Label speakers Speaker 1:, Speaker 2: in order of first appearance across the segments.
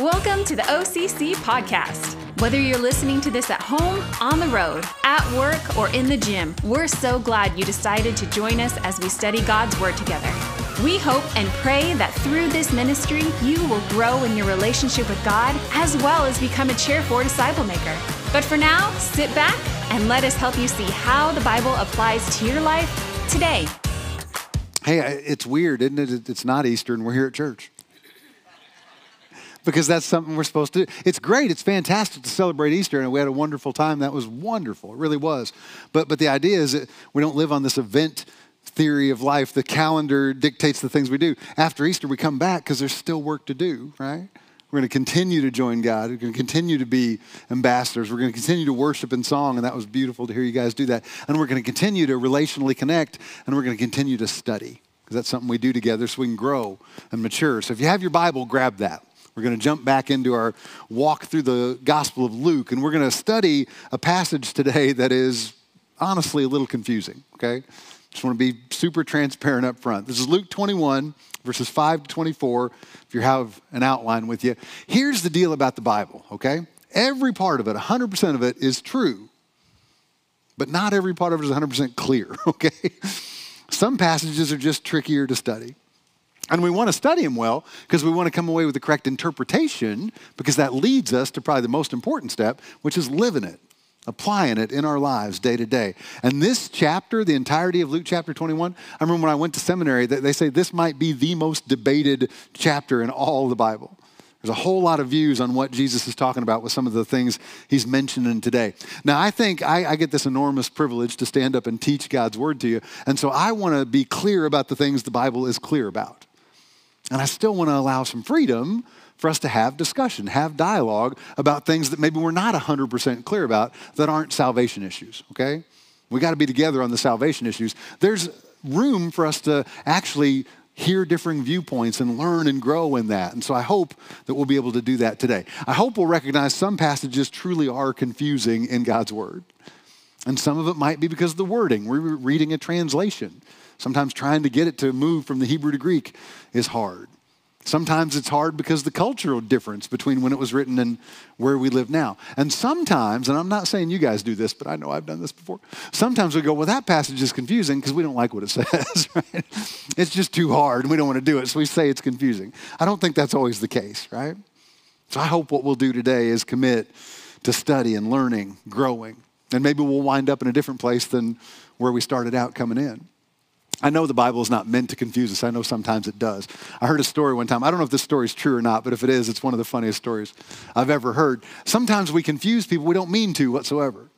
Speaker 1: Welcome to the OCC podcast. Whether you're listening to this at home, on the road, at work, or in the gym, we're so glad you decided to join us as we study God's Word together. We hope and pray that through this ministry, you will grow in your relationship with God as well as become a Chair 4 disciple maker. But for now, sit back and let us help you see how the Bible applies to your life today.
Speaker 2: Hey, it's weird, isn't it? It's not Easter and we're here at church. Because that's something we're supposed to do. It's great. It's fantastic to celebrate Easter, and we had a wonderful time. That was wonderful. It really was. But, but the idea is that we don't live on this event theory of life. The calendar dictates the things we do. After Easter, we come back because there's still work to do, right? We're going to continue to join God. We're going to continue to be ambassadors. We're going to continue to worship in song, and that was beautiful to hear you guys do that. And we're going to continue to relationally connect, and we're going to continue to study because that's something we do together so we can grow and mature. So if you have your Bible, grab that. We're going to jump back into our walk through the Gospel of Luke, and we're going to study a passage today that is honestly a little confusing, okay? Just want to be super transparent up front. This is Luke 21, verses 5 to 24, if you have an outline with you. Here's the deal about the Bible, okay? Every part of it, 100% of it, is true, but not every part of it is 100% clear, okay? Some passages are just trickier to study. And we want to study them well because we want to come away with the correct interpretation because that leads us to probably the most important step, which is living it, applying it in our lives day to day. And this chapter, the entirety of Luke chapter 21, I remember when I went to seminary, they say this might be the most debated chapter in all the Bible. There's a whole lot of views on what Jesus is talking about with some of the things he's mentioning today. Now, I think I, I, get this enormous privilege to stand up and teach God's word to you. And so I want to be clear about the things the Bible is clear about. And I still want to allow some freedom for us to have discussion, have dialogue about things that maybe we're not 100% clear about that aren't salvation issues, okay? We got to be together on the salvation issues. There's room for us to actually hear differing viewpoints and learn and grow in that. And so I hope that we'll be able to do that today. I hope we'll recognize some passages truly are confusing in God's Word. And some of it might be because of the wording. We're reading a translation. Sometimes trying to get it to move from the Hebrew to Greek is hard. Sometimes it's hard because the cultural difference between when it was written and where we live now. And sometimes, and I'm not saying you guys do this, but I know I've done this before. Sometimes we go, well, that passage is confusing because we don't like what it says, right? It's just too hard and we don't want to do it, so we say it's confusing. I don't think that's always the case, right? So I hope what we'll do today is commit to study and learning, growing. And maybe we'll wind up in a different place than where we started out coming in. I know the Bible is not meant to confuse us. I know sometimes it does. I heard a story one time. I don't know if this story is true or not, but if it is, it's one of the funniest stories I've ever heard. Sometimes we confuse people we don't mean to whatsoever.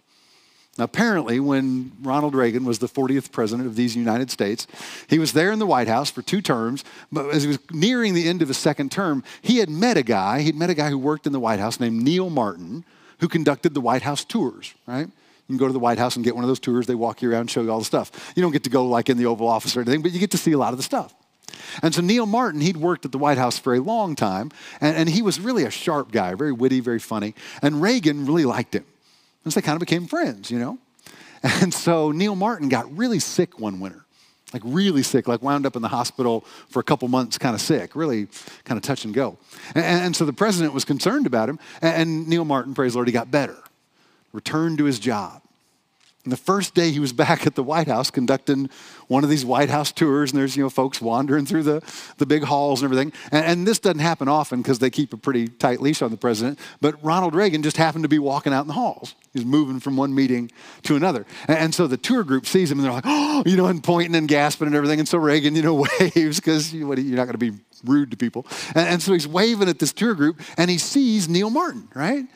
Speaker 2: Apparently, when Ronald Reagan was the 40th president of these United States, he was there in the White House for two terms. But as he was nearing the end of his second term, he had met a guy. He'd met a guy who worked in the White House named Neil Martin, who conducted the White House tours, right? You can go to the White House and get one of those tours. They walk you around, and show you all the stuff. You don't get to go like in the Oval Office or anything, but you get to see a lot of the stuff. And so Neil Martin, he'd worked at the White House for a long time, and, and he was really a sharp guy, very witty, very funny. And Reagan really liked him. And so they kind of became friends, you know? And so Neil Martin got really sick one winter, like really sick, like wound up in the hospital for a couple months, kind of sick, really kind of touch and go. And, and so the president was concerned about him, and, and Neil Martin, praise the Lord, he got better returned to his job. And the first day he was back at the White House conducting one of these White House tours, and there's you know folks wandering through the, the big halls and everything. And, and this doesn't happen often because they keep a pretty tight leash on the president. But Ronald Reagan just happened to be walking out in the halls. He's moving from one meeting to another. And, and so the tour group sees him and they're like, oh, you know, and pointing and gasping and everything. And so Reagan, you know, waves because you, you're not going to be rude to people. And, and so he's waving at this tour group and he sees Neil Martin, right?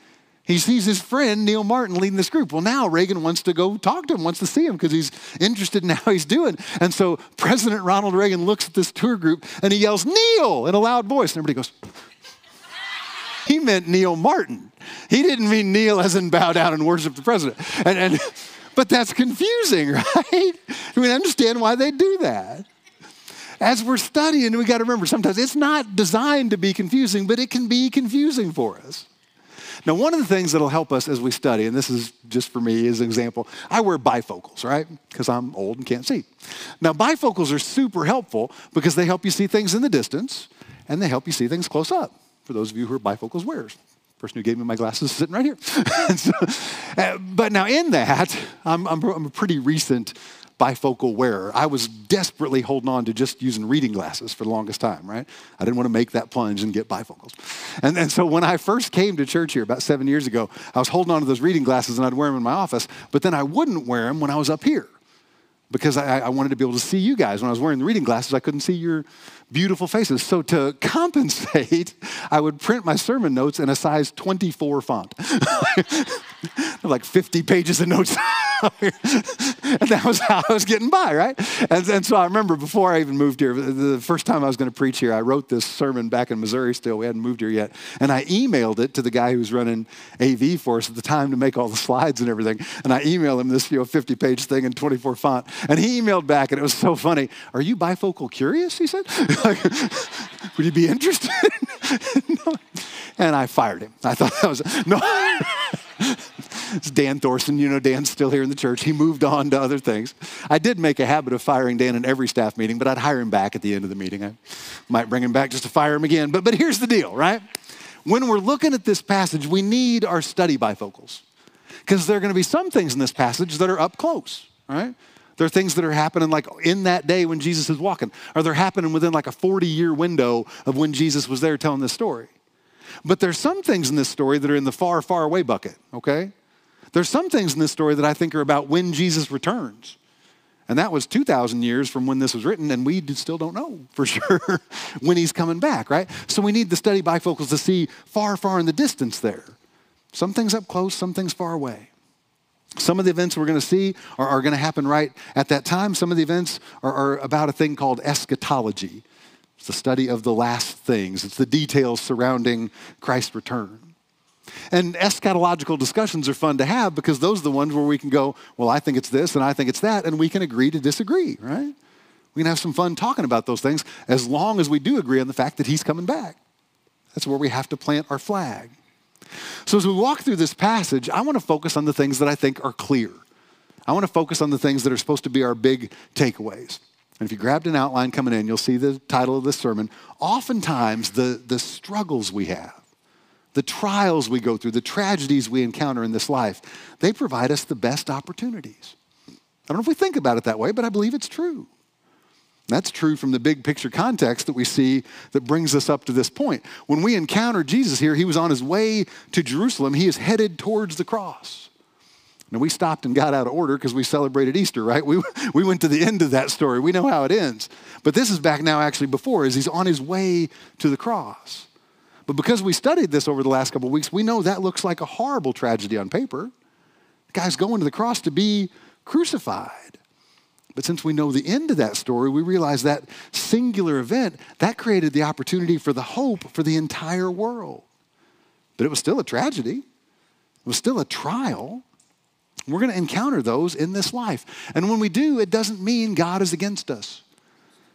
Speaker 2: He sees his friend Neil Martin leading this group. Well, now Reagan wants to go talk to him, wants to see him because he's interested in how he's doing. And so President Ronald Reagan looks at this tour group and he yells, Neil, in a loud voice. And everybody goes, he meant Neil Martin. He didn't mean Neil as in bow down and worship the president. And, and, but that's confusing, right? I mean, understand why they do that. As we're studying, we got to remember sometimes it's not designed to be confusing, but it can be confusing for us. Now, one of the things that'll help us as we study, and this is just for me as an example, I wear bifocals, right? Because I'm old and can't see. Now, bifocals are super helpful because they help you see things in the distance and they help you see things close up. for those of you who are bifocals wearers. Person who gave me my glasses is sitting right here. so, uh, but now, in that, I'm, I'm, I'm a pretty recent bifocal wearer. I was desperately holding on to just using reading glasses for the longest time, right? I didn't want to make that plunge and get bifocals. And, and so when I first came to church here about seven years ago, I was holding on to those reading glasses and I'd wear them in my office, but then I wouldn't wear them when I was up here because I, I, wanted to be able to see you guys. When I was wearing the reading glasses, I couldn't see your beautiful faces. So to compensate, I would print my sermon notes in a size 24 font. like 50 pages of notes. and that was how I was getting by, right? And, and, so I remember before I even moved here, the first time I was going to preach here, I wrote this sermon back in Missouri still. We hadn't moved here yet. And I emailed it to the guy who was running AV for us at the time to make all the slides and everything. And I emailed him this you know, 50 page thing in 24 font. And he emailed back, and it was so funny. Are you bifocal curious? He said. Would you be interested? no. And I fired him. I thought that was, no. it's Dan Thorson. You know, Dan's still here in the church. He moved on to other things. I did make a habit of firing Dan in every staff meeting, but I'd hire him back at the end of the meeting. I might bring him back just to fire him again. But, but here's the deal, right? When we're looking at this passage, we need our study bifocals because there are going to be some things in this passage that are up close, right? There are things that are happening like in that day when Jesus is walking. Are they happening within like a 40 year window of when Jesus was there telling this story? But there's some things in this story that are in the far, far away bucket, okay? There's some things in this story that I think are about when Jesus returns. And that was 2,000 years from when this was written, and we still don't know for sure when he's coming back, right? So we need to study bifocals to see far, far in the distance there. Some things up close, some things far away. Some of the events we're going to see are, are going to happen right at that time. Some of the events are, are about a thing called eschatology. It's the study of the last things, it's the details surrounding Christ's return. And eschatological discussions are fun to have because those are the ones where we can go, well, I think it's this and I think it's that, and we can agree to disagree, right? We can have some fun talking about those things as long as we do agree on the fact that he's coming back. That's where we have to plant our flag. So as we walk through this passage, I want to focus on the things that I think are clear. I want to focus on the things that are supposed to be our big takeaways. And if you grabbed an outline coming in, you'll see the title of this sermon. Oftentimes, the, the struggles we have, the trials we go through, the tragedies we encounter in this life, they provide us the best opportunities. I don't know if we think about it that way, but I believe it's true. That's true from the big picture context that we see that brings us up to this point. When we encounter Jesus here, he was on his way to Jerusalem. He is headed towards the cross. Now, we stopped and got out of order because we celebrated Easter, right? We, we went to the end of that story. We know how it ends. But this is back now, actually, before, as he's on his way to the cross. But because we studied this over the last couple of weeks, we know that looks like a horrible tragedy on paper. The guy's going to the cross to be crucified. But since we know the end of that story, we realize that singular event, that created the opportunity for the hope for the entire world. But it was still a tragedy. It was still a trial. We're going to encounter those in this life. And when we do, it doesn't mean God is against us.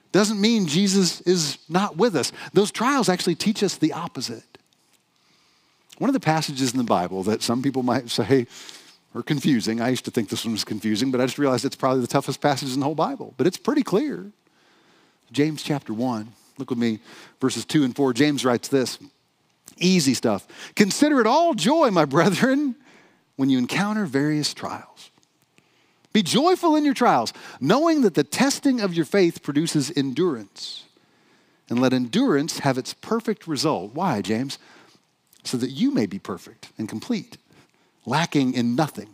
Speaker 2: It Doesn't mean Jesus is not with us. Those trials actually teach us the opposite. One of the passages in the Bible that some people might say, or confusing. I used to think this one was confusing, but I just realized it's probably the toughest passage in the whole Bible. But it's pretty clear. James chapter 1. Look with me, verses 2 and 4. James writes this easy stuff. Consider it all joy, my brethren, when you encounter various trials. Be joyful in your trials, knowing that the testing of your faith produces endurance. And let endurance have its perfect result. Why, James? So that you may be perfect and complete lacking in nothing.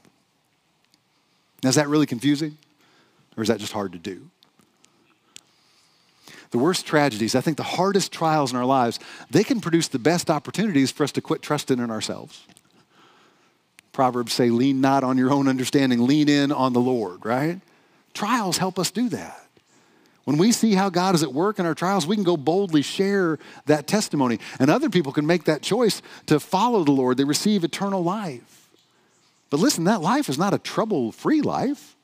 Speaker 2: Now, is that really confusing? Or is that just hard to do? The worst tragedies, I think the hardest trials in our lives, they can produce the best opportunities for us to quit trusting in ourselves. Proverbs say, lean not on your own understanding, lean in on the Lord, right? Trials help us do that. When we see how God is at work in our trials, we can go boldly share that testimony. And other people can make that choice to follow the Lord. They receive eternal life. But listen, that life is not a trouble free life.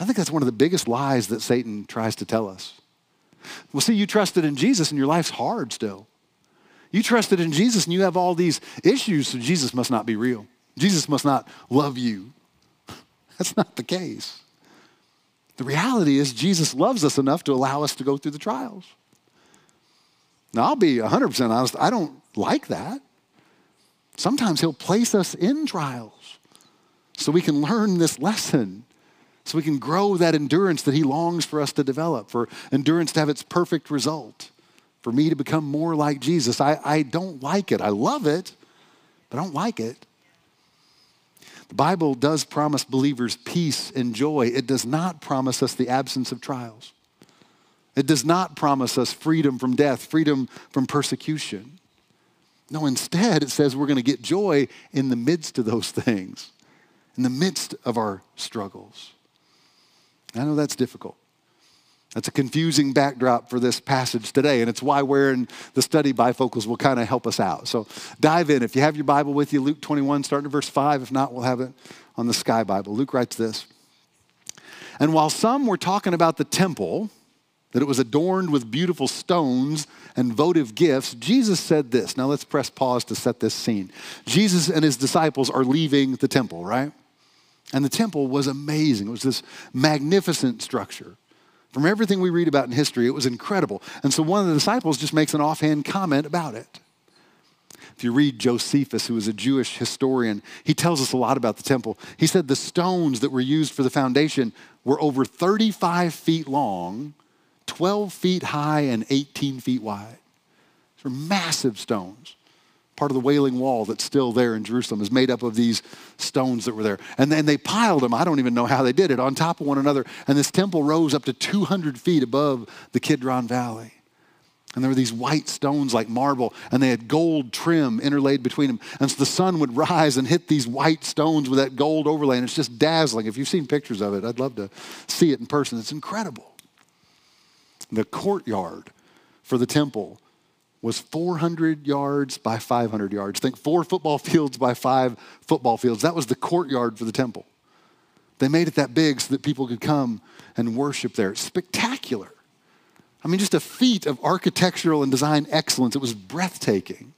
Speaker 2: I think that's one of the biggest lies that Satan tries to tell us. Well, see, you trusted in Jesus and your life's hard still. You trusted in Jesus and you have all these issues, so Jesus must not be real. Jesus must not love you. That's not the case. The reality is, Jesus loves us enough to allow us to go through the trials. Now, I'll be 100% honest, I don't like that. Sometimes He'll place us in trials so we can learn this lesson, so we can grow that endurance that He longs for us to develop, for endurance to have its perfect result, for me to become more like Jesus. I, I don't like it. I love it, but I don't like it. The Bible does promise believers peace and joy. It does not promise us the absence of trials. It does not promise us freedom from death, freedom from persecution. No, instead, it says we're going to get joy in the midst of those things, in the midst of our struggles. I know that's difficult. That's a confusing backdrop for this passage today, and it's why we're in the study bifocals will kind of help us out. So dive in. If you have your Bible with you, Luke 21, starting at verse 5. If not, we'll have it on the Sky Bible. Luke writes this. And while some were talking about the temple, that it was adorned with beautiful stones and votive gifts, Jesus said this. Now let's press pause to set this scene. Jesus and his disciples are leaving the temple, right? And the temple was amazing. It was this magnificent structure. From everything we read about in history, it was incredible. And so one of the disciples just makes an offhand comment about it. If you read Josephus, who was a Jewish historian, he tells us a lot about the temple. He said the stones that were used for the foundation were over 35 feet long, 12 feet high, and 18 feet wide. These are massive stones part of the Wailing Wall that's still there in Jerusalem is made up of these stones that were there. And then they piled them, I don't even know how they did it, on top of one another. And this temple rose up to 200 feet above the Kidron Valley. And there were these white stones like marble, and they had gold trim interlaid between them. And so the sun would rise and hit these white stones with that gold overlay, and it's just dazzling. If you've seen pictures of it, I'd love to see it in person. It's incredible. The courtyard for the temple was 400 yards by 500 yards. Think four football fields by five football fields. That was the courtyard for the temple. They made it that big so that people could come and worship there. It's spectacular. I mean, just a feat of architectural and design excellence. It was breathtaking.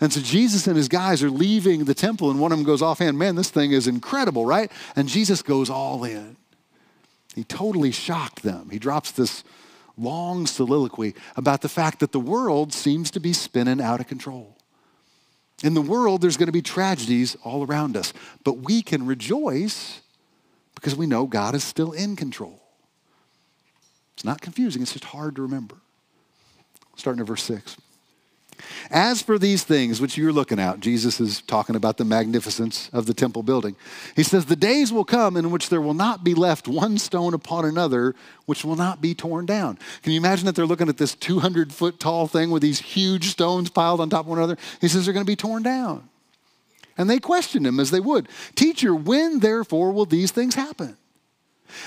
Speaker 2: And so Jesus and his guys are leaving the temple, and one of them goes offhand, Man, this thing is incredible, right? And Jesus goes all in. He totally shocked them. He drops this long soliloquy about the fact that the world seems to be spinning out of control. In the world, there's going to be tragedies all around us, but we can rejoice because we know God is still in control. It's not confusing, it's just hard to remember. Starting at verse 6. As for these things which you're looking at, Jesus is talking about the magnificence of the temple building. He says, The days will come in which there will not be left one stone upon another which will not be torn down. Can you imagine that they're looking at this 200 foot tall thing with these huge stones piled on top of one another? He says they're going to be torn down. And they questioned him as they would Teacher, when therefore will these things happen?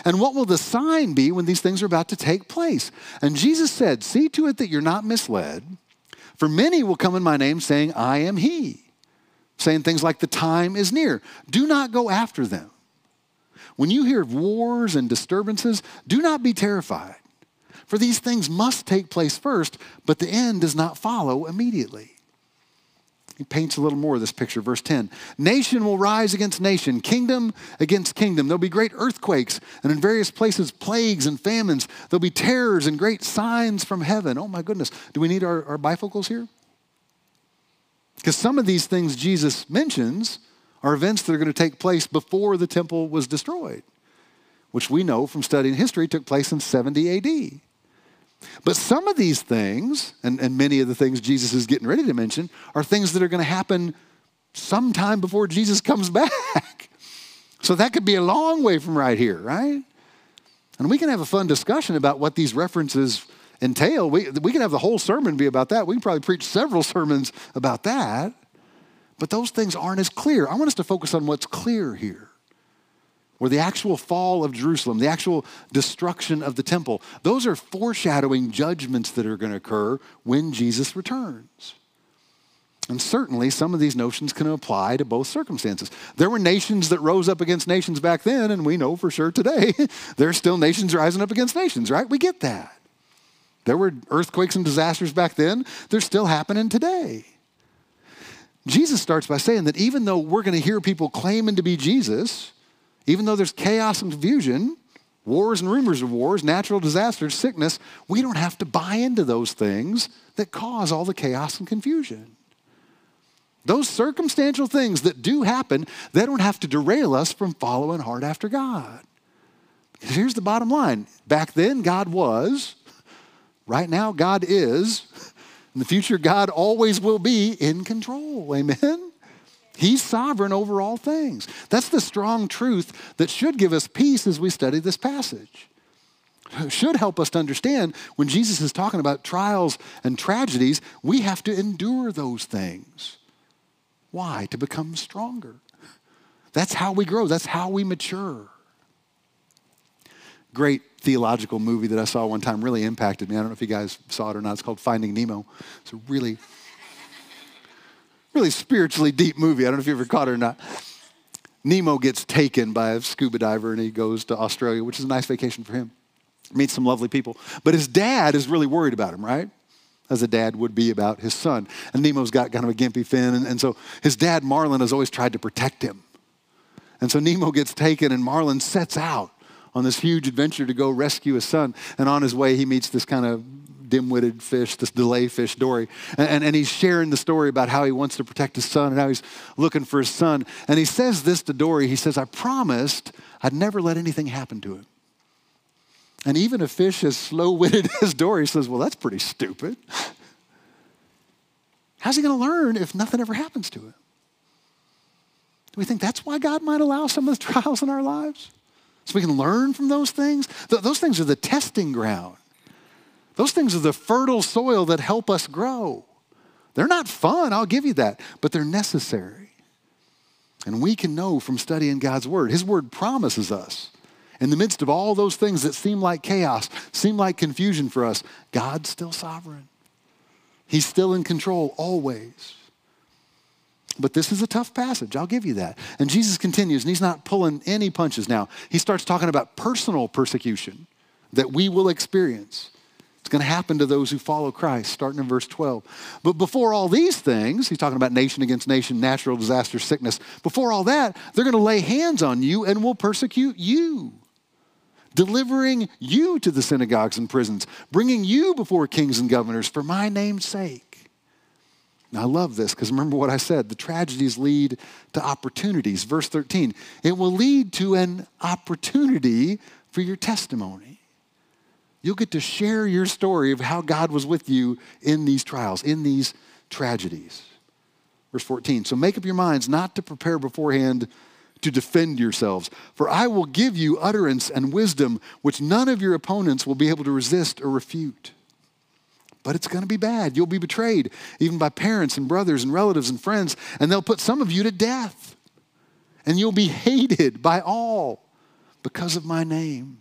Speaker 2: And what will the sign be when these things are about to take place? And Jesus said, See to it that you're not misled. For many will come in my name saying, I am he, saying things like, the time is near. Do not go after them. When you hear of wars and disturbances, do not be terrified. For these things must take place first, but the end does not follow immediately. He paints a little more of this picture, verse 10. Nation will rise against nation, kingdom against kingdom. There'll be great earthquakes, and in various places, plagues and famines. There'll be terrors and great signs from heaven. Oh my goodness. Do we need our, our bifocals here? Because some of these things Jesus mentions are events that are going to take place before the temple was destroyed, which we know from studying history took place in 70 AD. But some of these things, and, and many of the things Jesus is getting ready to mention, are things that are going to happen sometime before Jesus comes back. so that could be a long way from right here, right? And we can have a fun discussion about what these references entail. We, we can have the whole sermon be about that. We can probably preach several sermons about that. But those things aren't as clear. I want us to focus on what's clear here or the actual fall of Jerusalem, the actual destruction of the temple, those are foreshadowing judgments that are going to occur when Jesus returns. And certainly some of these notions can apply to both circumstances. There were nations that rose up against nations back then, and we know for sure today there are still nations rising up against nations, right? We get that. There were earthquakes and disasters back then, they're still happening today. Jesus starts by saying that even though we're going to hear people claiming to be Jesus, even though there's chaos and confusion, wars and rumors of wars, natural disasters, sickness, we don't have to buy into those things that cause all the chaos and confusion. Those circumstantial things that do happen, they don't have to derail us from following hard after God. Because here's the bottom line back then, God was. Right now, God is. In the future, God always will be in control. Amen? He's sovereign over all things. That's the strong truth that should give us peace as we study this passage. Should help us to understand when Jesus is talking about trials and tragedies, we have to endure those things. Why? To become stronger. That's how we grow, that's how we mature. Great theological movie that I saw one time really impacted me. I don't know if you guys saw it or not. It's called Finding Nemo. It's a really, really spiritually deep movie. I don't know if you ever caught it or not. Nemo gets taken by a scuba diver and he goes to Australia, which is a nice vacation for him. Meets some lovely people. But his dad is really worried about him, right? as a dad would be about his son. And Nemo's got kind of a gimpy fin, and, and so his dad, Marlin, has always tried to protect him. And so Nemo gets taken, and Marlin sets out on this huge adventure to go rescue his son. And on his way, he meets this kind of dim-witted fish, this delay fish, Dory. And, and, and, he's sharing the story about how he wants to protect his son and how he's looking for his son. And he says this to Dory. He says, I promised I'd never let anything happen to him. And even a fish as slow witted as Dory says, Well, that's pretty stupid. How's he going to learn if nothing ever happens to him? Do we think that's why God might allow some of the trials in our lives? So we can learn from those things? Th- those things are the testing ground. Those things are the fertile soil that help us grow. They're not fun, I'll give you that, but they're necessary. And we can know from studying God's Word. His Word promises us in the midst of all those things that seem like chaos, seem like confusion for us, God's still sovereign. He's still in control always. But this is a tough passage, I'll give you that. And Jesus continues, and he's not pulling any punches now. He starts talking about personal persecution that we will experience. Going to happen to those who follow Christ, starting in verse 12. But before all these things, he's talking about nation against nation, natural disaster, sickness. Before all that, they're going to lay hands on you and will persecute you delivering you to the synagogues and prisons, bringing you before kings and governors for my name's sake. Now, I love this because remember what I said the tragedies lead to opportunities. Verse 13, it will lead to an opportunity for your testimony. You'll get to share your story of how God was with you in these trials, in these tragedies. Verse 14, so make up your minds not to prepare beforehand to defend yourselves. For I will give you utterance and wisdom which none of your opponents will be able to resist or refute. But it's going to be bad. You'll be betrayed, even by parents and brothers and relatives and friends, and they'll put some of you to death. And you'll be hated by all because of my name.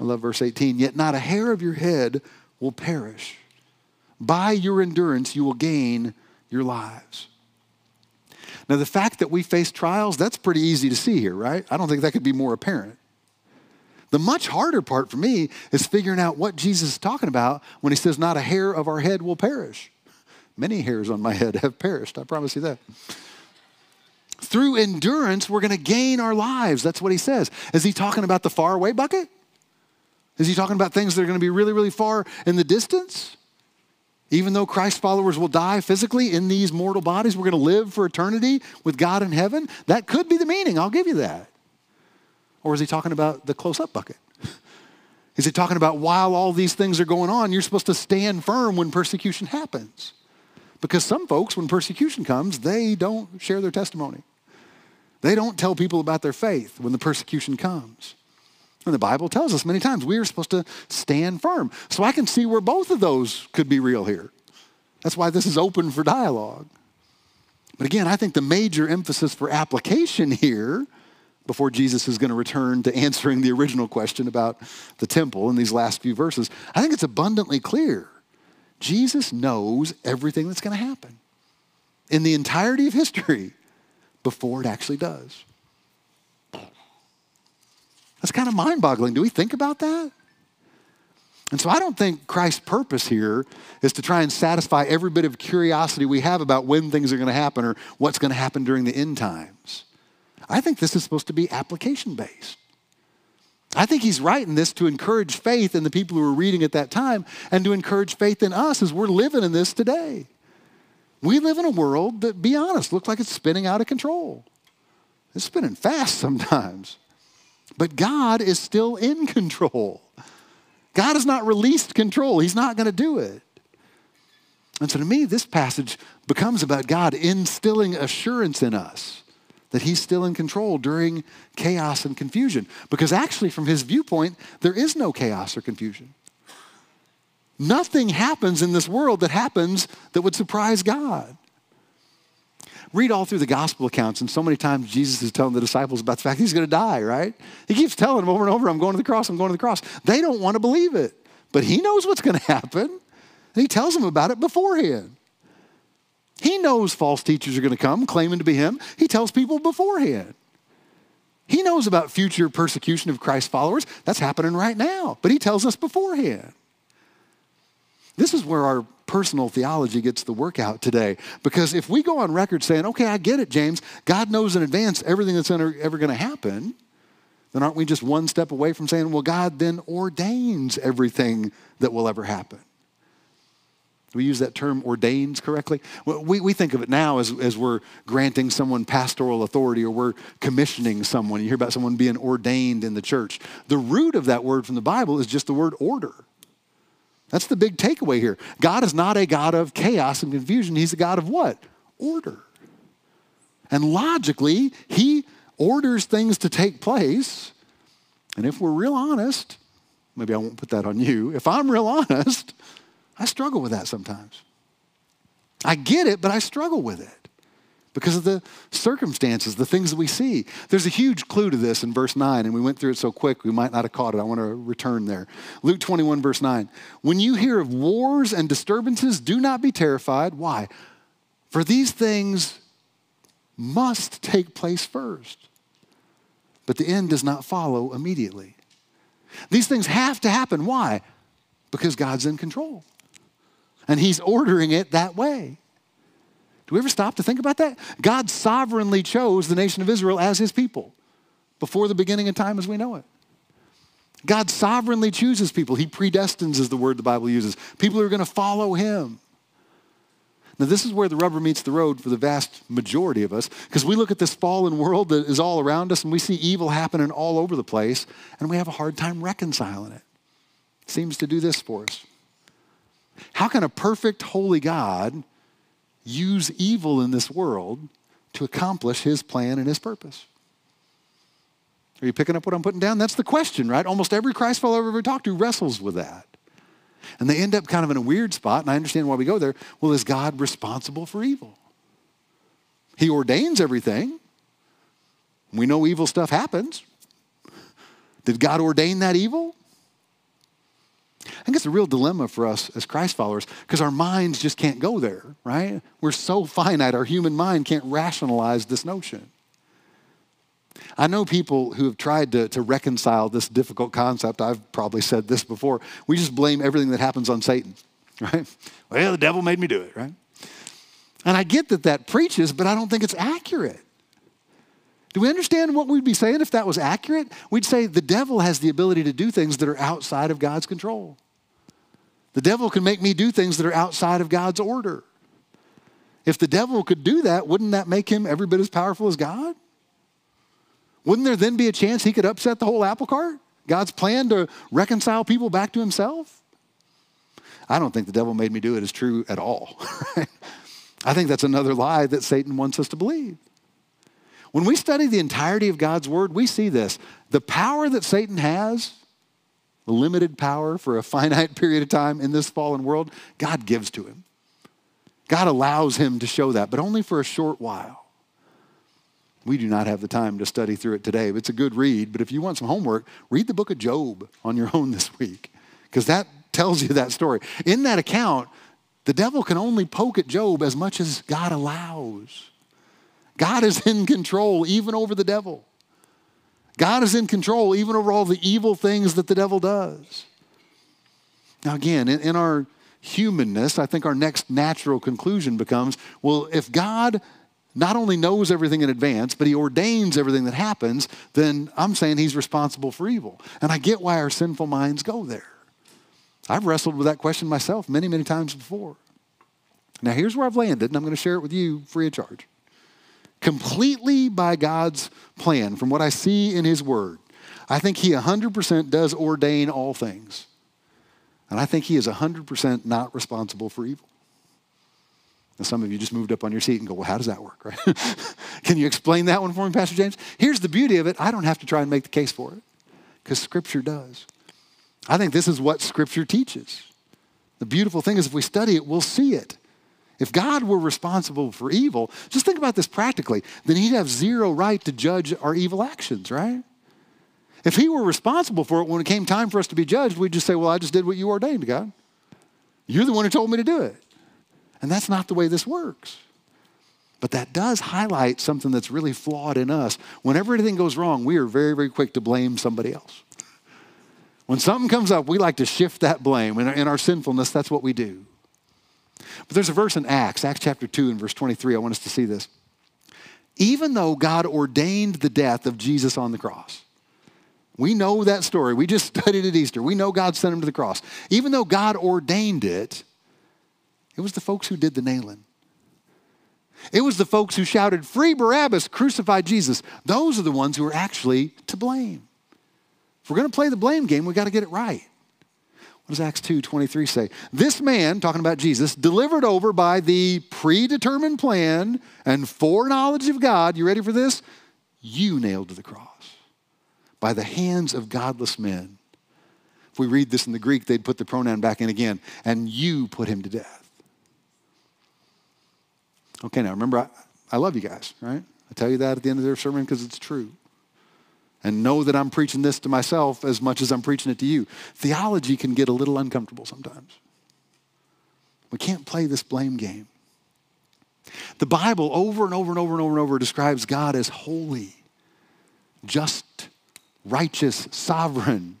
Speaker 2: I love verse 18. Yet not a hair of your head will perish. By your endurance, you will gain your lives. Now, the fact that we face trials, that's pretty easy to see here, right? I don't think that could be more apparent. The much harder part for me is figuring out what Jesus is talking about when he says, Not a hair of our head will perish. Many hairs on my head have perished, I promise you that. Through endurance, we're going to gain our lives. That's what he says. Is he talking about the far away bucket? Is he talking about things that are going to be really, really far in the distance? Even though Christ followers will die physically in these mortal bodies, we're going to live for eternity with God in heaven. That could be the meaning. I'll give you that. Or is he talking about the close up bucket? Is he talking about while all these things are going on, you're supposed to stand firm when persecution happens? Because some folks, when persecution comes, they don't share their testimony. They don't tell people about their faith when the persecution comes. And the Bible tells us many times we are supposed to stand firm. So I can see where both of those could be real here. That's why this is open for dialogue. But again, I think the major emphasis for application here, before Jesus is going to return to answering the original question about the temple in these last few verses, I think it's abundantly clear. Jesus knows everything that's going to happen in the entirety of history before it actually does. That's kind of mind boggling. Do we think about that? And so I don't think Christ's purpose here is to try and satisfy every bit of curiosity we have about when things are going to happen or what's going to happen during the end times. I think this is supposed to be application based. I think he's writing this to encourage faith in the people who were reading at that time and to encourage faith in us as we're living in this today. We live in a world that, be honest, looks like it's spinning out of control. It's spinning fast sometimes. But God is still in control. God has not released control, He's not going to do it. And so to me, this passage becomes about God instilling assurance in us that He's still in control during chaos and confusion. Because actually, from His viewpoint, there is no chaos or confusion. Nothing happens in this world that happens that would surprise God. Read all through the gospel accounts, and so many times Jesus is telling the disciples about the fact he's going to die, right? He keeps telling them over and over, I'm going to the cross, I'm going to the cross. They don't want to believe it, but he knows what's going to happen. And he tells them about it beforehand. He knows false teachers are going to come claiming to be him. He tells people beforehand. He knows about future persecution of Christ's followers. That's happening right now, but he tells us beforehand. This is where our personal theology gets the workout today. Because if we go on record saying, okay, I get it, James, God knows in advance everything that's ever going to happen, then aren't we just one step away from saying, well, God then ordains everything that will ever happen? Do we use that term ordains correctly? We, we think of it now as, as we're granting someone pastoral authority or we're commissioning someone. You hear about someone being ordained in the church. The root of that word from the Bible is just the word order. That's the big takeaway here. God is not a God of chaos and confusion. He's a God of what? Order. And logically, He orders things to take place. And if we're real honest, maybe I won't put that on you. If I'm real honest, I struggle with that sometimes. I get it, but I struggle with it because of the circumstances, the things that we see. There's a huge clue to this in verse 9, and we went through it so quick we might not have caught it. I want to return there. Luke 21, verse 9. When you hear of wars and disturbances, do not be terrified. Why? For these things must take place first, but the end does not follow immediately. These things have to happen. Why? Because God's in control, and He's ordering it that way. Do we ever stop to think about that? God sovereignly chose the nation of Israel as his people before the beginning of time as we know it. God sovereignly chooses people. He predestines, is the word the Bible uses. People who are going to follow him. Now, this is where the rubber meets the road for the vast majority of us, because we look at this fallen world that is all around us and we see evil happening all over the place, and we have a hard time reconciling it. it seems to do this for us. How can a perfect, holy God use evil in this world to accomplish his plan and his purpose? Are you picking up what I'm putting down? That's the question, right? Almost every Christ follower I've ever talked to wrestles with that. And they end up kind of in a weird spot, and I understand why we go there. Well, is God responsible for evil? He ordains everything. We know evil stuff happens. Did God ordain that evil? I think it's a real dilemma for us as Christ followers because our minds just can't go there, right? We're so finite, our human mind can't rationalize this notion. I know people who have tried to, to reconcile this difficult concept. I've probably said this before. We just blame everything that happens on Satan, right? Well, the devil made me do it, right? And I get that that preaches, but I don't think it's accurate. Do we understand what we'd be saying if that was accurate? We'd say the devil has the ability to do things that are outside of God's control. The devil can make me do things that are outside of God's order. If the devil could do that, wouldn't that make him every bit as powerful as God? Wouldn't there then be a chance he could upset the whole apple cart? God's plan to reconcile people back to himself? I don't think the devil made me do it is true at all. I think that's another lie that Satan wants us to believe. When we study the entirety of God's word, we see this. The power that Satan has, limited power for a finite period of time in this fallen world, God gives to him. God allows him to show that, but only for a short while. We do not have the time to study through it today. But it's a good read, but if you want some homework, read the book of Job on your own this week, because that tells you that story. In that account, the devil can only poke at Job as much as God allows. God is in control even over the devil. God is in control even over all the evil things that the devil does. Now, again, in, in our humanness, I think our next natural conclusion becomes well, if God not only knows everything in advance, but he ordains everything that happens, then I'm saying he's responsible for evil. And I get why our sinful minds go there. I've wrestled with that question myself many, many times before. Now, here's where I've landed, and I'm going to share it with you free of charge. Completely by God's plan, from what I see in his word, I think he 100% does ordain all things. And I think he is 100% not responsible for evil. And some of you just moved up on your seat and go, well, how does that work, right? Can you explain that one for me, Pastor James? Here's the beauty of it I don't have to try and make the case for it because Scripture does. I think this is what Scripture teaches. The beautiful thing is, if we study it, we'll see it. If God were responsible for evil, just think about this practically, then He'd have zero right to judge our evil actions, right? If He were responsible for it when it came time for us to be judged, we'd just say, Well, I just did what you ordained, God. You're the one who told me to do it. And that's not the way this works. But that does highlight something that's really flawed in us. Whenever anything goes wrong, we are very, very quick to blame somebody else. When something comes up, we like to shift that blame. In our, in our sinfulness, that's what we do. But there's a verse in Acts, Acts chapter 2 and verse 23. I want us to see this. Even though God ordained the death of Jesus on the cross, we know that story. We just studied at Easter. We know God sent him to the cross. Even though God ordained it, it was the folks who did the nailing. It was the folks who shouted, Free Barabbas, crucify Jesus. Those are the ones who are actually to blame. If we're going to play the blame game, we've got to get it right. What does Acts 2 23 say? This man, talking about Jesus, delivered over by the predetermined plan and foreknowledge of God, you ready for this? You nailed to the cross by the hands of godless men. If we read this in the Greek, they'd put the pronoun back in again, and you put him to death. Okay, now remember, I, I love you guys, right? I tell you that at the end of their sermon because it's true. And know that I'm preaching this to myself as much as I'm preaching it to you. Theology can get a little uncomfortable sometimes. We can't play this blame game. The Bible over and over and over and over and over describes God as holy, just, righteous, sovereign.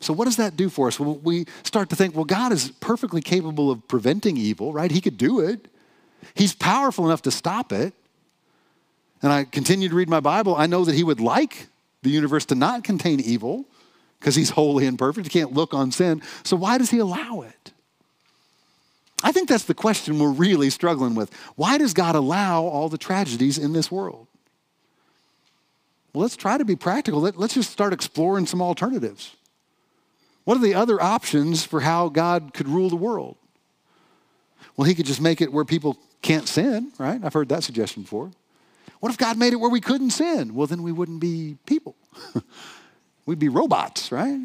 Speaker 2: So, what does that do for us? Well, we start to think, well, God is perfectly capable of preventing evil, right? He could do it. He's powerful enough to stop it. And I continue to read my Bible. I know that He would like the universe to not contain evil because He's holy and perfect. He can't look on sin. So why does He allow it? I think that's the question we're really struggling with. Why does God allow all the tragedies in this world? Well, let's try to be practical. Let's just start exploring some alternatives. What are the other options for how God could rule the world? Well, He could just make it where people can't sin, right? I've heard that suggestion before. What if God made it where we couldn't sin? Well, then we wouldn't be people. We'd be robots, right?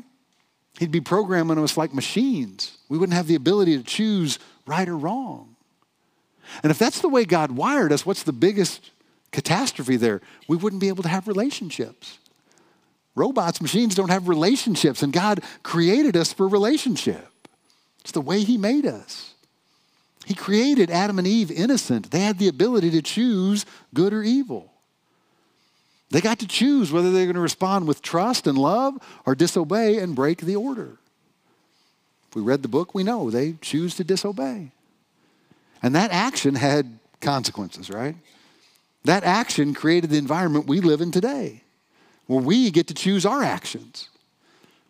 Speaker 2: He'd be programming us like machines. We wouldn't have the ability to choose right or wrong. And if that's the way God wired us, what's the biggest catastrophe there? We wouldn't be able to have relationships. Robots, machines don't have relationships, and God created us for relationship. It's the way He made us. He created Adam and Eve innocent. They had the ability to choose good or evil. They got to choose whether they're going to respond with trust and love or disobey and break the order. If we read the book, we know they choose to disobey. And that action had consequences, right? That action created the environment we live in today, where we get to choose our actions.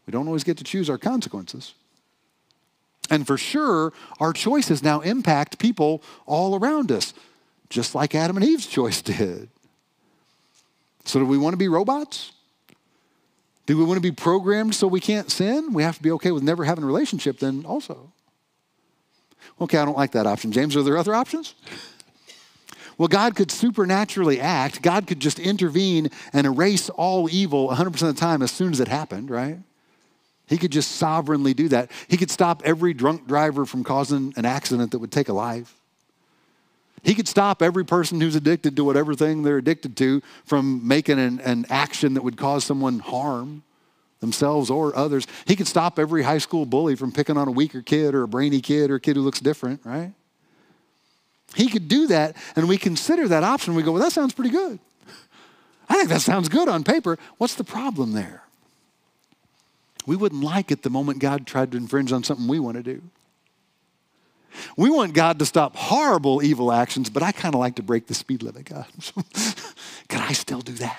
Speaker 2: We don't always get to choose our consequences. And for sure, our choices now impact people all around us, just like Adam and Eve's choice did. So, do we want to be robots? Do we want to be programmed so we can't sin? We have to be okay with never having a relationship, then also. Okay, I don't like that option. James, are there other options? Well, God could supernaturally act. God could just intervene and erase all evil 100% of the time as soon as it happened, right? He could just sovereignly do that. He could stop every drunk driver from causing an accident that would take a life. He could stop every person who's addicted to whatever thing they're addicted to from making an, an action that would cause someone harm, themselves or others. He could stop every high school bully from picking on a weaker kid or a brainy kid or a kid who looks different, right? He could do that, and we consider that option. We go, well, that sounds pretty good. I think that sounds good on paper. What's the problem there? We wouldn't like it the moment God tried to infringe on something we want to do. We want God to stop horrible evil actions, but I kind of like to break the speed limit, God. Can I still do that?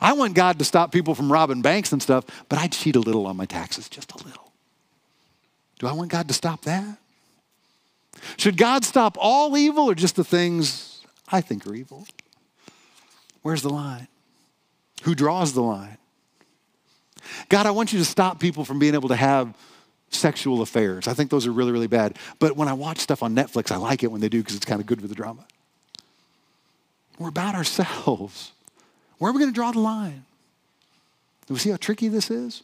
Speaker 2: I want God to stop people from robbing banks and stuff, but I cheat a little on my taxes, just a little. Do I want God to stop that? Should God stop all evil or just the things I think are evil? Where's the line? Who draws the line? God, I want you to stop people from being able to have sexual affairs. I think those are really, really bad. But when I watch stuff on Netflix, I like it when they do because it's kind of good for the drama. We're about ourselves. Where are we going to draw the line? Do we see how tricky this is?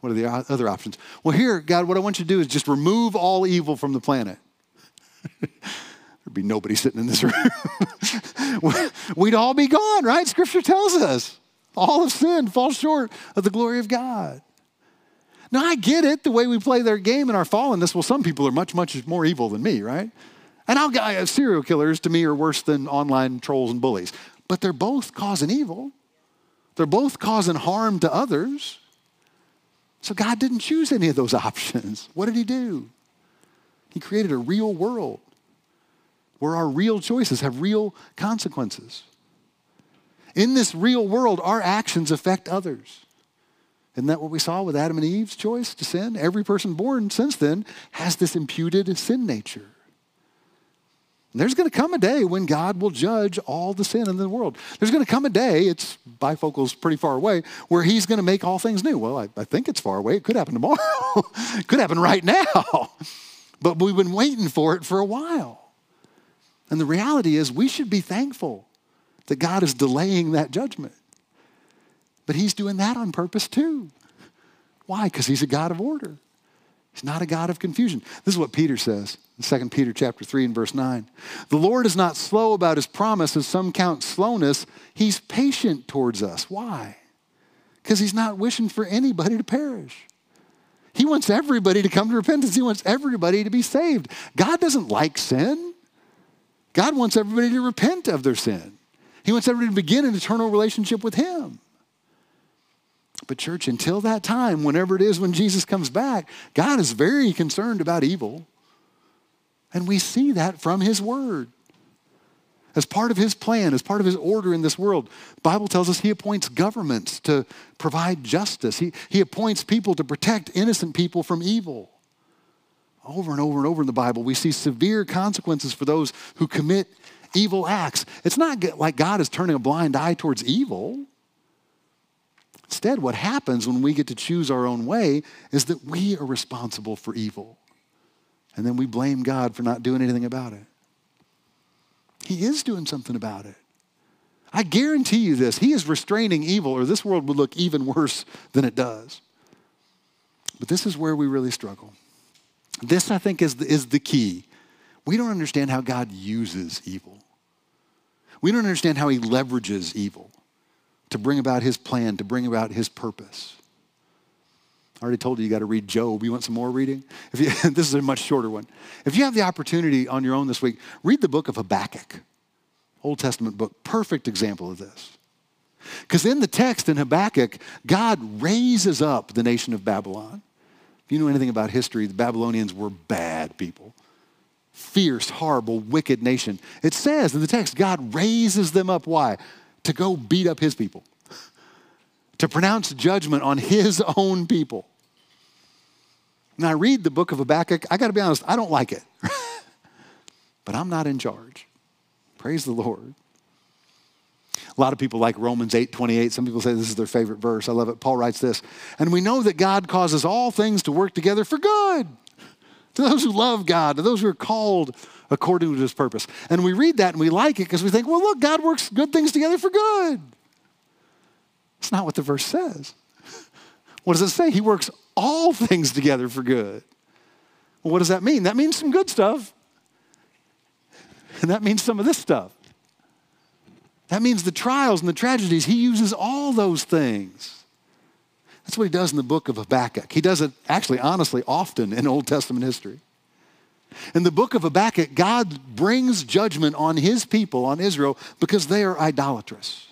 Speaker 2: What are the other options? Well, here, God, what I want you to do is just remove all evil from the planet. There'd be nobody sitting in this room. We'd all be gone, right? Scripture tells us. All of sin falls short of the glory of God. Now, I get it, the way we play their game in our fallenness. Well, some people are much, much more evil than me, right? And I'll, I, serial killers to me are worse than online trolls and bullies. But they're both causing evil, they're both causing harm to others. So God didn't choose any of those options. What did He do? He created a real world where our real choices have real consequences. In this real world, our actions affect others. Isn't that what we saw with Adam and Eve's choice to sin? Every person born since then has this imputed sin nature. And there's going to come a day when God will judge all the sin in the world. There's going to come a day, it's bifocal's pretty far away, where he's going to make all things new. Well, I, I think it's far away. It could happen tomorrow. it could happen right now. but we've been waiting for it for a while. And the reality is, we should be thankful that God is delaying that judgment. But he's doing that on purpose too. Why? Because he's a God of order. He's not a God of confusion. This is what Peter says in 2 Peter chapter 3 and verse 9. The Lord is not slow about his promise, as some count slowness. He's patient towards us. Why? Because he's not wishing for anybody to perish. He wants everybody to come to repentance. He wants everybody to be saved. God doesn't like sin. God wants everybody to repent of their sin. He wants everybody to begin an eternal relationship with him. But, church, until that time, whenever it is when Jesus comes back, God is very concerned about evil. And we see that from His Word. As part of His plan, as part of His order in this world, the Bible tells us He appoints governments to provide justice, He, he appoints people to protect innocent people from evil. Over and over and over in the Bible, we see severe consequences for those who commit evil acts. It's not like God is turning a blind eye towards evil. Instead, what happens when we get to choose our own way is that we are responsible for evil. And then we blame God for not doing anything about it. He is doing something about it. I guarantee you this He is restraining evil, or this world would look even worse than it does. But this is where we really struggle. This, I think, is the, is the key. We don't understand how God uses evil, we don't understand how He leverages evil to bring about his plan, to bring about his purpose. I already told you you got to read Job. You want some more reading? If you, this is a much shorter one. If you have the opportunity on your own this week, read the book of Habakkuk, Old Testament book. Perfect example of this. Because in the text in Habakkuk, God raises up the nation of Babylon. If you know anything about history, the Babylonians were bad people. Fierce, horrible, wicked nation. It says in the text, God raises them up. Why? to go beat up his people, to pronounce judgment on his own people. And I read the book of Habakkuk, I got to be honest, I don't like it. but I'm not in charge. Praise the Lord. A lot of people like Romans 8 28. Some people say this is their favorite verse. I love it. Paul writes this And we know that God causes all things to work together for good to those who love God, to those who are called according to his purpose. And we read that and we like it because we think, well, look, God works good things together for good. It's not what the verse says. What does it say? He works all things together for good. Well, what does that mean? That means some good stuff. And that means some of this stuff. That means the trials and the tragedies. He uses all those things. That's what he does in the book of Habakkuk. He does it actually, honestly, often in Old Testament history. In the book of Habakkuk, God brings judgment on his people, on Israel, because they are idolatrous.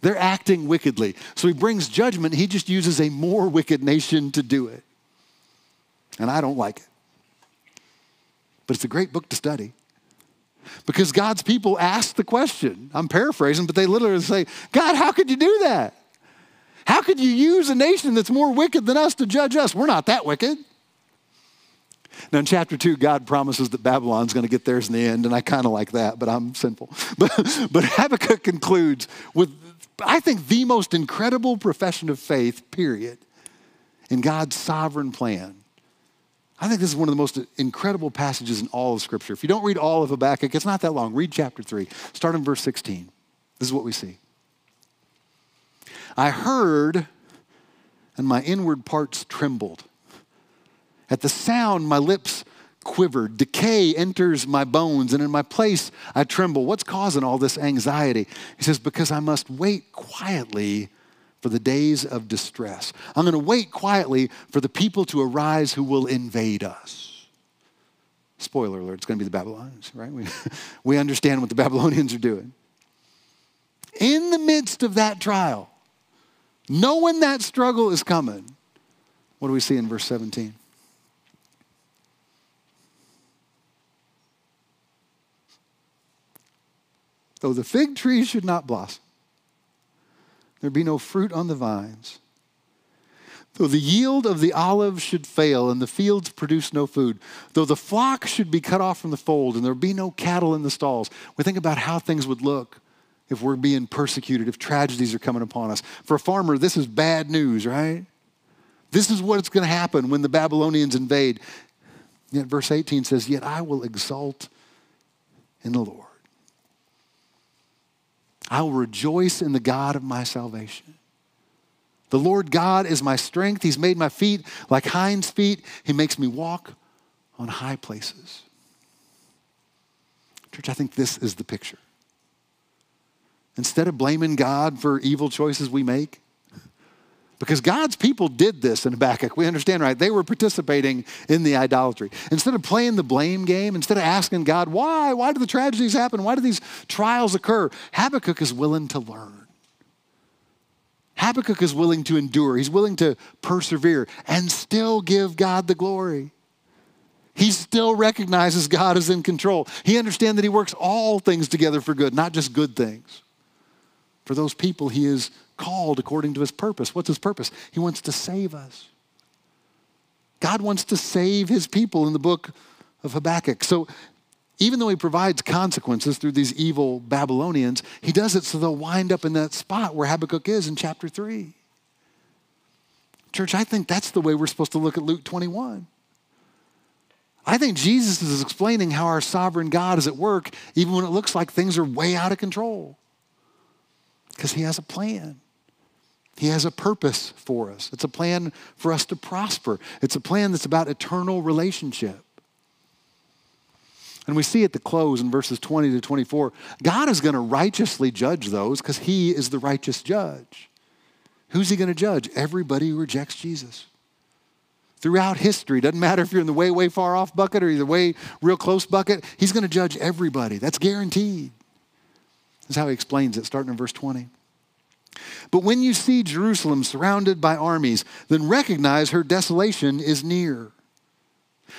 Speaker 2: They're acting wickedly. So he brings judgment. He just uses a more wicked nation to do it. And I don't like it. But it's a great book to study. Because God's people ask the question. I'm paraphrasing, but they literally say, God, how could you do that? How could you use a nation that's more wicked than us to judge us? We're not that wicked. Now, in chapter two, God promises that Babylon's going to get theirs in the end, and I kind of like that, but I'm sinful. But, but Habakkuk concludes with, I think, the most incredible profession of faith, period, in God's sovereign plan. I think this is one of the most incredible passages in all of Scripture. If you don't read all of Habakkuk, it's not that long. Read chapter 3. Start in verse 16. This is what we see. I heard, and my inward parts trembled. At the sound, my lips quivered. Decay enters my bones, and in my place, I tremble. What's causing all this anxiety? He says, Because I must wait quietly for the days of distress. I'm going to wait quietly for the people to arise who will invade us. Spoiler alert, it's going to be the Babylonians, right? We, we understand what the Babylonians are doing. In the midst of that trial, knowing that struggle is coming, what do we see in verse 17? Though the fig tree should not blossom, there be no fruit on the vines. Though the yield of the olive should fail and the fields produce no food, though the flock should be cut off from the fold and there be no cattle in the stalls, we think about how things would look if we're being persecuted, if tragedies are coming upon us. For a farmer, this is bad news, right? This is what's going to happen when the Babylonians invade. Yet verse 18 says, Yet I will exult in the Lord. I will rejoice in the God of my salvation. The Lord God is my strength. He's made my feet like hinds' feet. He makes me walk on high places. Church, I think this is the picture. Instead of blaming God for evil choices we make, because God's people did this in Habakkuk. We understand, right? They were participating in the idolatry. Instead of playing the blame game, instead of asking God, why? Why do the tragedies happen? Why do these trials occur? Habakkuk is willing to learn. Habakkuk is willing to endure. He's willing to persevere and still give God the glory. He still recognizes God is in control. He understands that He works all things together for good, not just good things. For those people He is called according to his purpose. What's his purpose? He wants to save us. God wants to save his people in the book of Habakkuk. So even though he provides consequences through these evil Babylonians, he does it so they'll wind up in that spot where Habakkuk is in chapter 3. Church, I think that's the way we're supposed to look at Luke 21. I think Jesus is explaining how our sovereign God is at work even when it looks like things are way out of control. Because he has a plan. He has a purpose for us. It's a plan for us to prosper. It's a plan that's about eternal relationship. And we see at the close in verses 20 to 24, God is going to righteously judge those because he is the righteous judge. Who's he going to judge? Everybody who rejects Jesus. Throughout history, doesn't matter if you're in the way, way far off bucket or the way real close bucket, he's going to judge everybody. That's guaranteed. This is how he explains it, starting in verse 20. But when you see Jerusalem surrounded by armies, then recognize her desolation is near.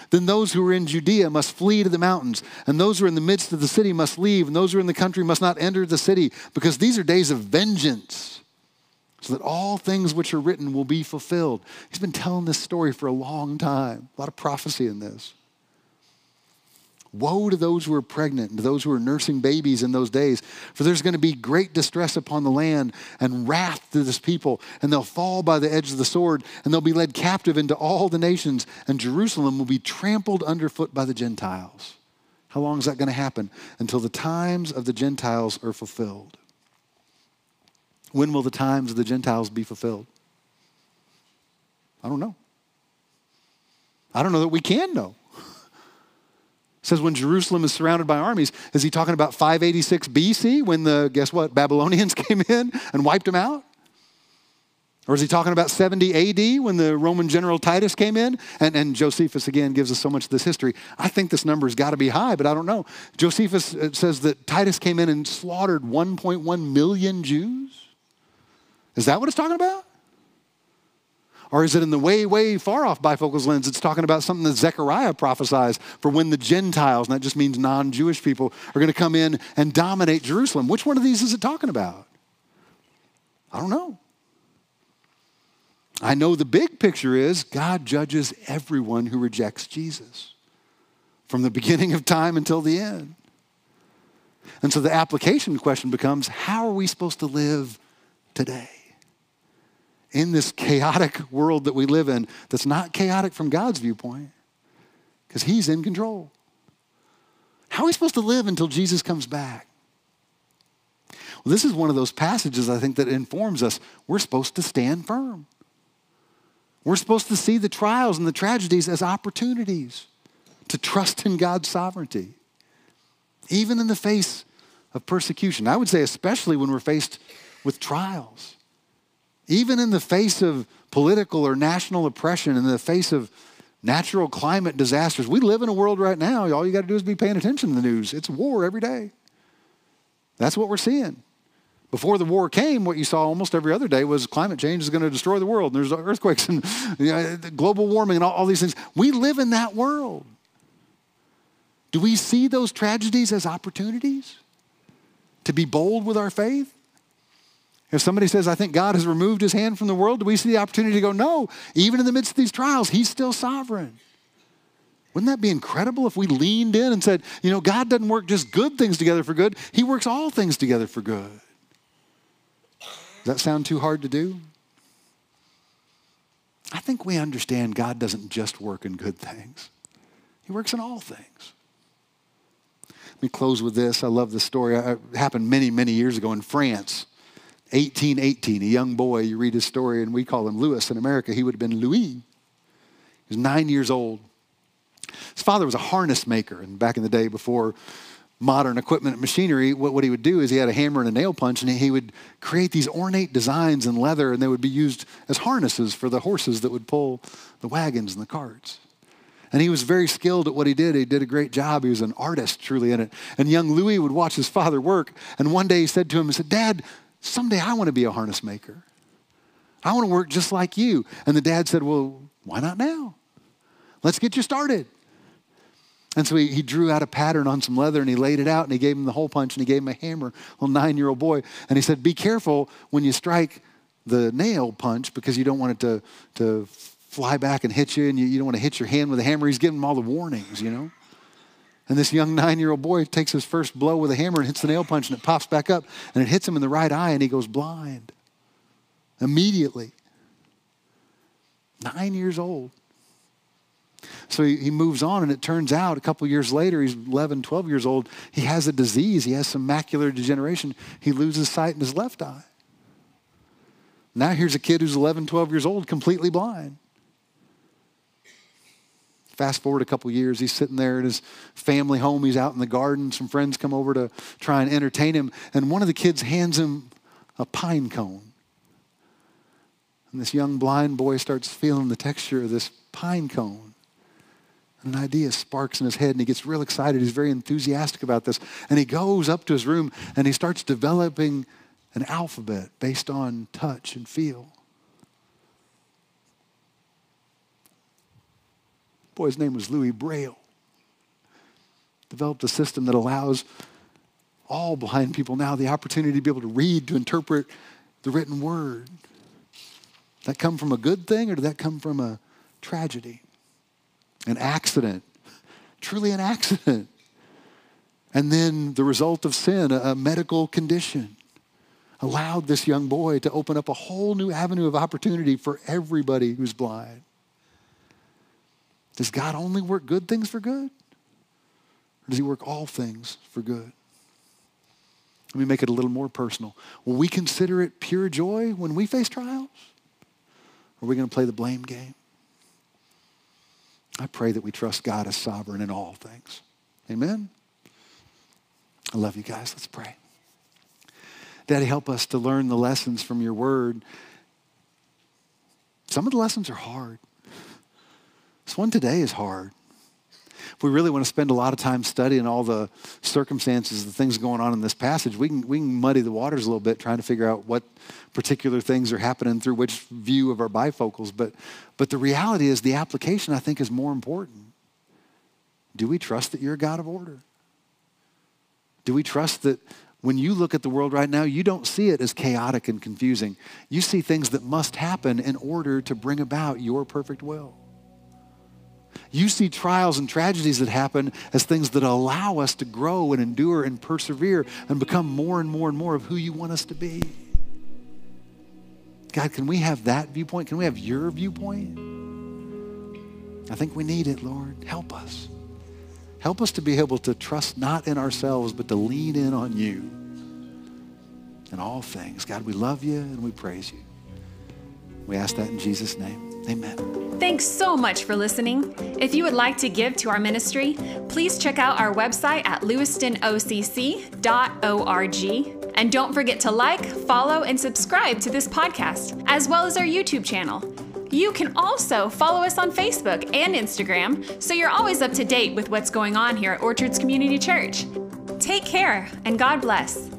Speaker 2: Then those who are in Judea must flee to the mountains, and those who are in the midst of the city must leave, and those who are in the country must not enter the city, because these are days of vengeance, so that all things which are written will be fulfilled. He's been telling this story for a long time, a lot of prophecy in this. Woe to those who are pregnant and to those who are nursing babies in those days, for there's going to be great distress upon the land and wrath to this people, and they'll fall by the edge of the sword, and they'll be led captive into all the nations, and Jerusalem will be trampled underfoot by the Gentiles. How long is that going to happen? Until the times of the Gentiles are fulfilled. When will the times of the Gentiles be fulfilled? I don't know. I don't know that we can know says when Jerusalem is surrounded by armies, is he talking about 586 BC when the, guess what, Babylonians came in and wiped them out? Or is he talking about 70 AD when the Roman general Titus came in? And, and Josephus, again, gives us so much of this history. I think this number has got to be high, but I don't know. Josephus uh, says that Titus came in and slaughtered 1.1 million Jews. Is that what it's talking about? Or is it in the way, way far off bifocals lens? It's talking about something that Zechariah prophesies for when the Gentiles, and that just means non Jewish people, are going to come in and dominate Jerusalem. Which one of these is it talking about? I don't know. I know the big picture is God judges everyone who rejects Jesus from the beginning of time until the end. And so the application question becomes how are we supposed to live today? In this chaotic world that we live in, that's not chaotic from God's viewpoint, because He's in control. How are we supposed to live until Jesus comes back? Well, this is one of those passages I think that informs us we're supposed to stand firm. We're supposed to see the trials and the tragedies as opportunities to trust in God's sovereignty, even in the face of persecution. I would say, especially when we're faced with trials, even in the face of political or national oppression, in the face of natural climate disasters. We live in a world right now, all you got to do is be paying attention to the news. It's war every day. That's what we're seeing. Before the war came, what you saw almost every other day was climate change is going to destroy the world. And there's earthquakes and you know, global warming and all, all these things. We live in that world. Do we see those tragedies as opportunities to be bold with our faith? If somebody says, I think God has removed his hand from the world, do we see the opportunity to go, no, even in the midst of these trials, he's still sovereign? Wouldn't that be incredible if we leaned in and said, you know, God doesn't work just good things together for good, he works all things together for good? Does that sound too hard to do? I think we understand God doesn't just work in good things, he works in all things. Let me close with this. I love this story. It happened many, many years ago in France. 1818, a young boy, you read his story, and we call him Lewis in America. He would have been Louis. He was nine years old. His father was a harness maker, and back in the day before modern equipment and machinery, what, what he would do is he had a hammer and a nail punch, and he would create these ornate designs in leather, and they would be used as harnesses for the horses that would pull the wagons and the carts. And he was very skilled at what he did. He did a great job. He was an artist truly in it. And young Louis would watch his father work. And one day he said to him, he said, Dad, someday I want to be a harness maker. I want to work just like you. And the dad said, Well, why not now? Let's get you started. And so he, he drew out a pattern on some leather and he laid it out and he gave him the hole punch and he gave him a hammer, a little nine year old boy. And he said, Be careful when you strike the nail punch because you don't want it to, to fly back and hit you, and you, you don't want to hit your hand with a hammer. He's giving him all the warnings, you know? And this young nine year old boy takes his first blow with a hammer and hits the nail punch, and it pops back up, and it hits him in the right eye, and he goes blind immediately. Nine years old. So he, he moves on, and it turns out a couple years later, he's 11, 12 years old. He has a disease, he has some macular degeneration. He loses sight in his left eye. Now here's a kid who's 11, 12 years old, completely blind. Fast forward a couple years, he's sitting there in his family home. He's out in the garden. Some friends come over to try and entertain him, and one of the kids hands him a pine cone. And this young blind boy starts feeling the texture of this pine cone. And an idea sparks in his head, and he gets real excited. He's very enthusiastic about this. And he goes up to his room and he starts developing an alphabet based on touch and feel. Boy, his name was Louis Braille. Developed a system that allows all blind people now the opportunity to be able to read, to interpret the written word. Did that come from a good thing or did that come from a tragedy? An accident. Truly an accident. And then the result of sin, a, medical condition, allowed this young boy to open up a whole new avenue of opportunity for everybody who's blind. Does God only work good things for good? Or does he work all things for good? Let me make it a little more personal. Will we consider it pure joy when we face trials? Or are we going to play the blame game? I pray that we trust God as sovereign in all things. Amen? I love you guys. Let's pray. Daddy, help us to learn the lessons from your word. Some of the lessons are hard. This one today is hard. if we really want to spend a lot of time studying all the circumstances, the things going on in this passage, we can, we can muddy the waters a little bit trying to figure out what particular things are happening through which view of our bifocals. But, but the reality is, the application, I think, is more important. Do we trust that you're a God of order? Do we trust that when you look at the world right now, you don't see it as chaotic and confusing. You see things that must happen in order to bring about your perfect will. You see trials and tragedies that happen as things that allow us to grow and endure and persevere and become more and more and more of who you want us to be. God, can we have that viewpoint? Can we have your viewpoint? I think we need it, Lord. Help us. Help us to be able to trust not in ourselves, but to lean in on you in all things. God, we love you and we praise you. We ask that in Jesus' name. Amen.
Speaker 1: Thanks so much for listening. If you would like to give to our ministry, please check out our website at lewistonocc.org. And don't forget to like, follow, and subscribe to this podcast, as well as our YouTube channel. You can also follow us on Facebook and Instagram so you're always up to date with what's going on here at Orchards Community Church. Take care and God bless.